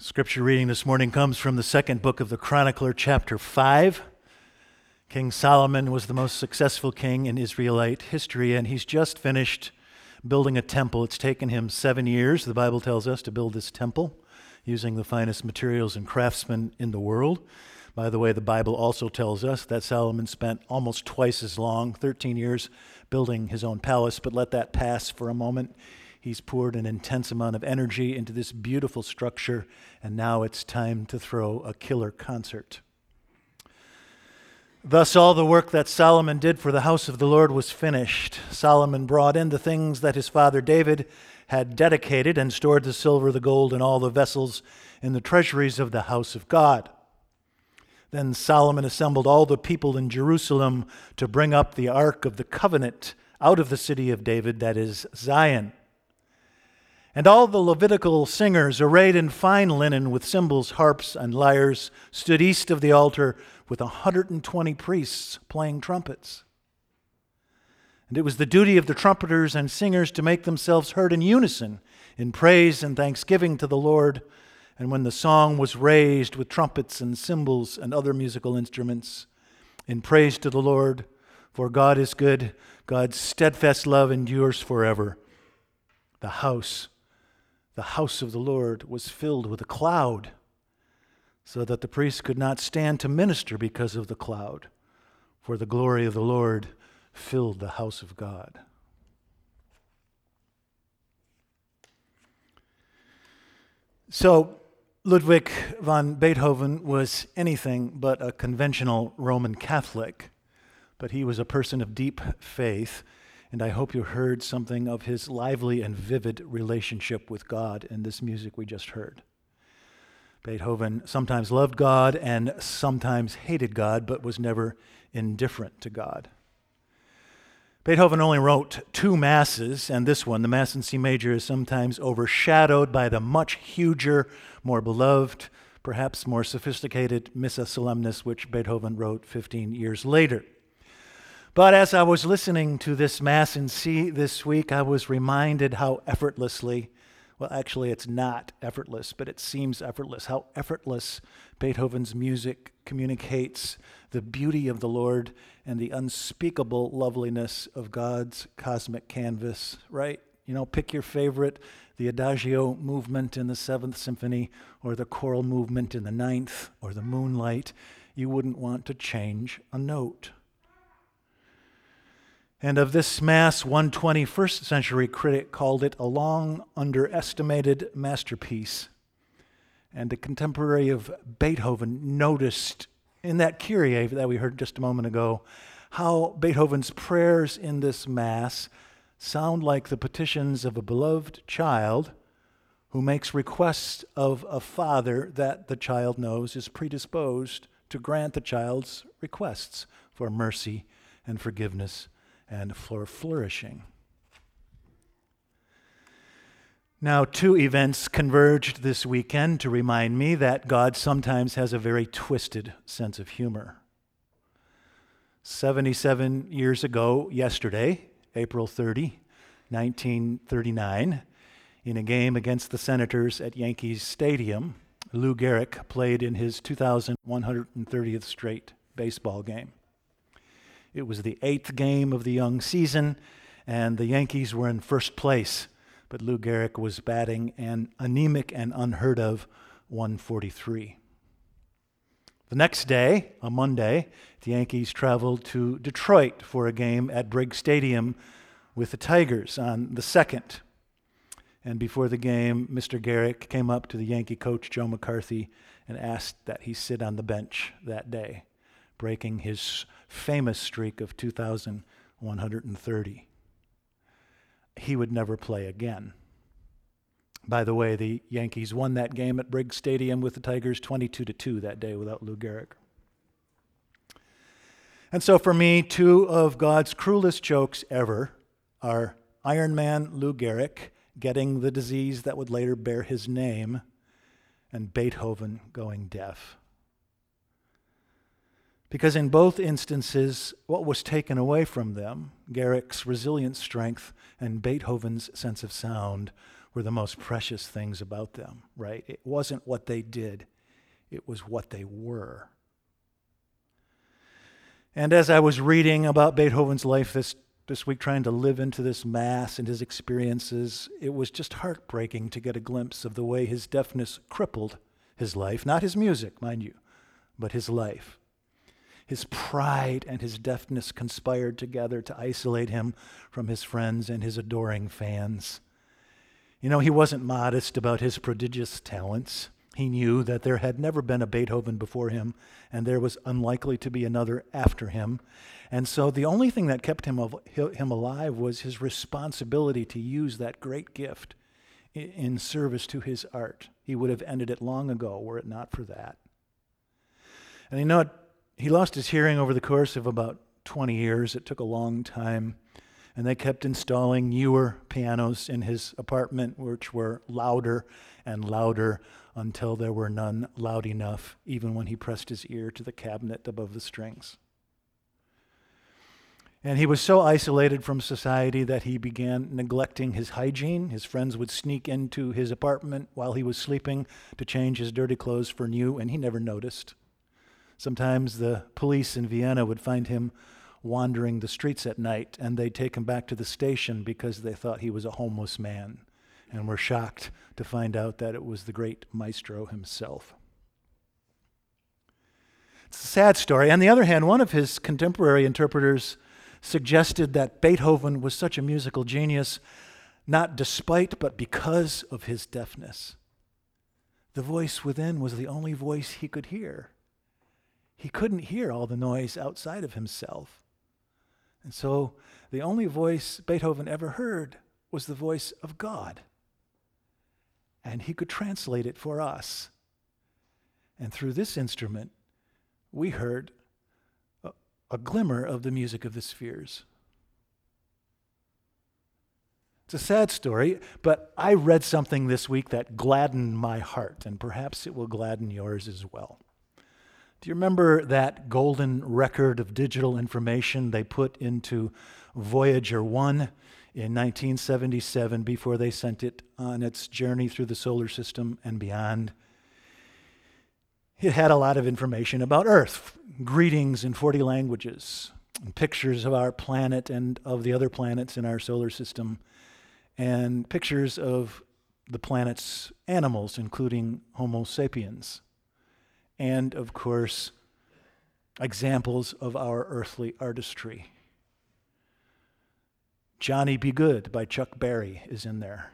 Scripture reading this morning comes from the second book of the Chronicler, chapter 5. King Solomon was the most successful king in Israelite history, and he's just finished building a temple. It's taken him seven years, the Bible tells us, to build this temple using the finest materials and craftsmen in the world. By the way, the Bible also tells us that Solomon spent almost twice as long, 13 years, building his own palace, but let that pass for a moment. He's poured an intense amount of energy into this beautiful structure, and now it's time to throw a killer concert. Thus, all the work that Solomon did for the house of the Lord was finished. Solomon brought in the things that his father David had dedicated and stored the silver, the gold, and all the vessels in the treasuries of the house of God. Then Solomon assembled all the people in Jerusalem to bring up the ark of the covenant out of the city of David, that is Zion. And all the Levitical singers, arrayed in fine linen with cymbals, harps, and lyres, stood east of the altar with a 120 priests playing trumpets. And it was the duty of the trumpeters and singers to make themselves heard in unison in praise and thanksgiving to the Lord. And when the song was raised with trumpets and cymbals and other musical instruments, in praise to the Lord, for God is good, God's steadfast love endures forever. The house the house of the Lord was filled with a cloud, so that the priests could not stand to minister because of the cloud, for the glory of the Lord filled the house of God. So, Ludwig von Beethoven was anything but a conventional Roman Catholic, but he was a person of deep faith and I hope you heard something of his lively and vivid relationship with God in this music we just heard. Beethoven sometimes loved God and sometimes hated God, but was never indifferent to God. Beethoven only wrote two masses, and this one, the Mass in C major, is sometimes overshadowed by the much huger, more beloved, perhaps more sophisticated Missa Solemnis, which Beethoven wrote 15 years later. But as I was listening to this Mass in C this week, I was reminded how effortlessly, well, actually, it's not effortless, but it seems effortless, how effortless Beethoven's music communicates the beauty of the Lord and the unspeakable loveliness of God's cosmic canvas, right? You know, pick your favorite, the Adagio movement in the Seventh Symphony, or the choral movement in the Ninth, or the Moonlight. You wouldn't want to change a note. And of this Mass, one 21st century critic called it a long underestimated masterpiece. And a contemporary of Beethoven noticed in that Kyrie that we heard just a moment ago how Beethoven's prayers in this Mass sound like the petitions of a beloved child who makes requests of a father that the child knows is predisposed to grant the child's requests for mercy and forgiveness and for flourishing. Now, two events converged this weekend to remind me that God sometimes has a very twisted sense of humor. 77 years ago, yesterday, April 30, 1939, in a game against the Senators at Yankees Stadium, Lou Gehrig played in his 2,130th straight baseball game. It was the eighth game of the young season, and the Yankees were in first place. But Lou Gehrig was batting an anemic and unheard of 143. The next day, a Monday, the Yankees traveled to Detroit for a game at Briggs Stadium with the Tigers on the second. And before the game, Mr. Gehrig came up to the Yankee coach, Joe McCarthy, and asked that he sit on the bench that day, breaking his famous streak of 2,130. He would never play again. By the way, the Yankees won that game at Briggs Stadium with the Tigers 22 to 2 that day without Lou Gehrig. And so for me, two of God's cruelest jokes ever are Iron Man Lou Gehrig getting the disease that would later bear his name and Beethoven going deaf. Because in both instances, what was taken away from them, Gehrig's resilient strength and Beethoven's sense of sound, were the most precious things about them, right? It wasn't what they did, it was what they were. And as I was reading about Beethoven's life this, this week, trying to live into this Mass and his experiences, it was just heartbreaking to get a glimpse of the way his deafness crippled his life. Not his music, mind you, but his life. His pride and his deafness conspired together to isolate him from his friends and his adoring fans. You know, he wasn't modest about his prodigious talents. He knew that there had never been a Beethoven before him, and there was unlikely to be another after him. And so the only thing that kept him, him alive was his responsibility to use that great gift in service to his art. He would have ended it long ago were it not for that. And you know, he lost his hearing over the course of about 20 years. It took a long time and they kept installing newer pianos in his apartment, which were louder and louder until there were none loud enough, even when he pressed his ear to the cabinet above the strings. And he was so isolated from society that he began neglecting his hygiene. His friends would sneak into his apartment while he was sleeping to change his dirty clothes for new, and he never noticed. Sometimes the police in Vienna would find him wandering the streets at night, and they'd take him back to the station because they thought he was a homeless man, and were shocked to find out that it was the great maestro himself. It's a sad story. On the other hand, one of his contemporary interpreters suggested that Beethoven was such a musical genius, not despite, but because of his deafness. The voice within was the only voice he could hear. He couldn't hear all the noise outside of himself. And so the only voice Beethoven ever heard was the voice of God. And he could translate it for us. And through this instrument, we heard a, a glimmer of the music of the spheres. It's a sad story, but I read something this week that gladdened my heart, and perhaps it will gladden yours as well. Do you remember that golden record of digital information they put into Voyager 1 in 1977 before they sent it on its journey through the solar system and beyond? It had a lot of information about Earth, greetings in 40 languages, pictures of our planet and of the other planets in our solar system, and pictures of the planet's animals, including Homo sapiens and, of course, examples of our earthly artistry. Johnny B. Goode by Chuck Berry is in there.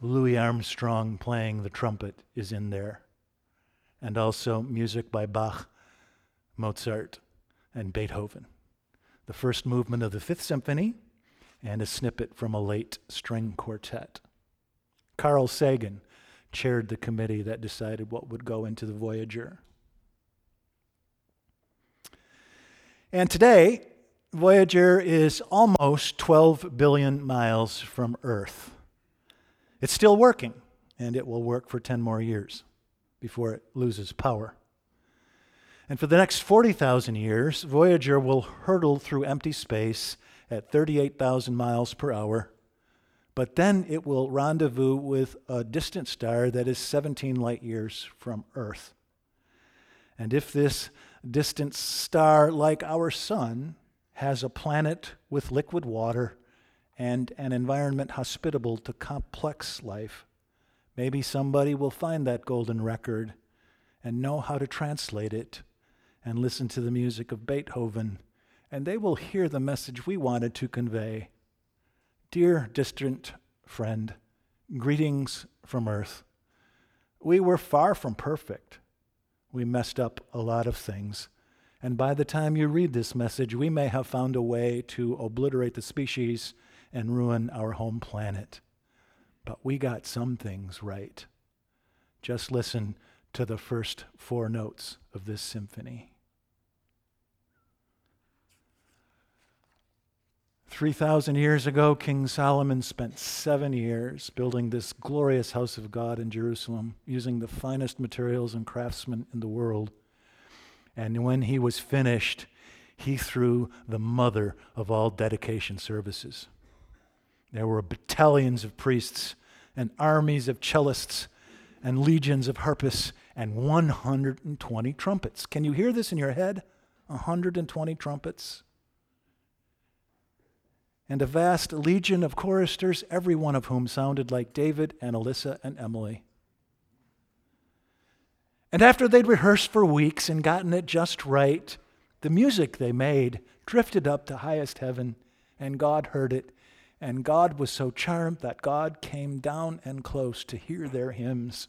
Louis Armstrong playing the trumpet is in there. And also music by Bach, Mozart, and Beethoven. The first movement of the Fifth Symphony, and a snippet from a late string quartet. Carl Sagan chaired the committee that decided what would go into the Voyager. And today, Voyager is almost 12 billion miles from Earth. It's still working, and it will work for 10 more years before it loses power. And for the next 40,000 years, Voyager will hurtle through empty space at 38,000 miles per hour but then it will rendezvous with a distant star that is 17 light years from Earth. And if this distant star, like our sun, has a planet with liquid water and an environment hospitable to complex life, maybe somebody will find that golden record and know how to translate it and listen to the music of Beethoven, and they will hear the message we wanted to convey Dear distant friend, greetings from earth. We were far from perfect. We messed up a lot of things. And by the time you read this message, we may have found a way to obliterate the species and ruin our home planet. But we got some things right. Just listen to the first four notes of this symphony. 3,000 years ago, King Solomon spent seven years building this glorious house of God in Jerusalem using the finest materials and craftsmen in the world. And when he was finished, he threw the mother of all dedication services. There were battalions of priests and armies of cellists and legions of harpists and 120 trumpets. Can you hear this in your head? 120 trumpets. And a vast legion of choristers, every one of whom sounded like David and Alyssa and Emily. And after they'd rehearsed for weeks and gotten it just right, the music they made drifted up to highest heaven, and God heard it. And God was so charmed that God came down and close to hear their hymns.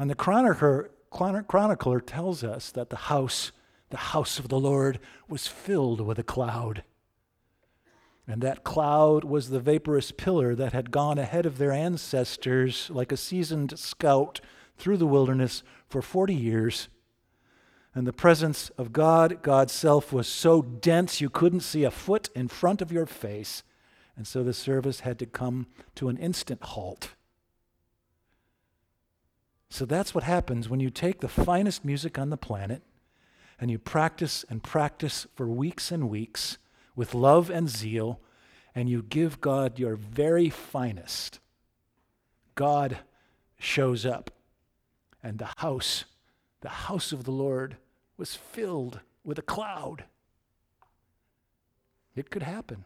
And the chronicler, chronicler tells us that the house, the house of the Lord, was filled with a cloud. And that cloud was the vaporous pillar that had gone ahead of their ancestors like a seasoned scout through the wilderness for 40 years. And the presence of God, God's self, was so dense you couldn't see a foot in front of your face. And so the service had to come to an instant halt. So that's what happens when you take the finest music on the planet and you practice and practice for weeks and weeks with love and zeal, and you give God your very finest. God shows up and the house, the house of the Lord, was filled with a cloud. It could happen.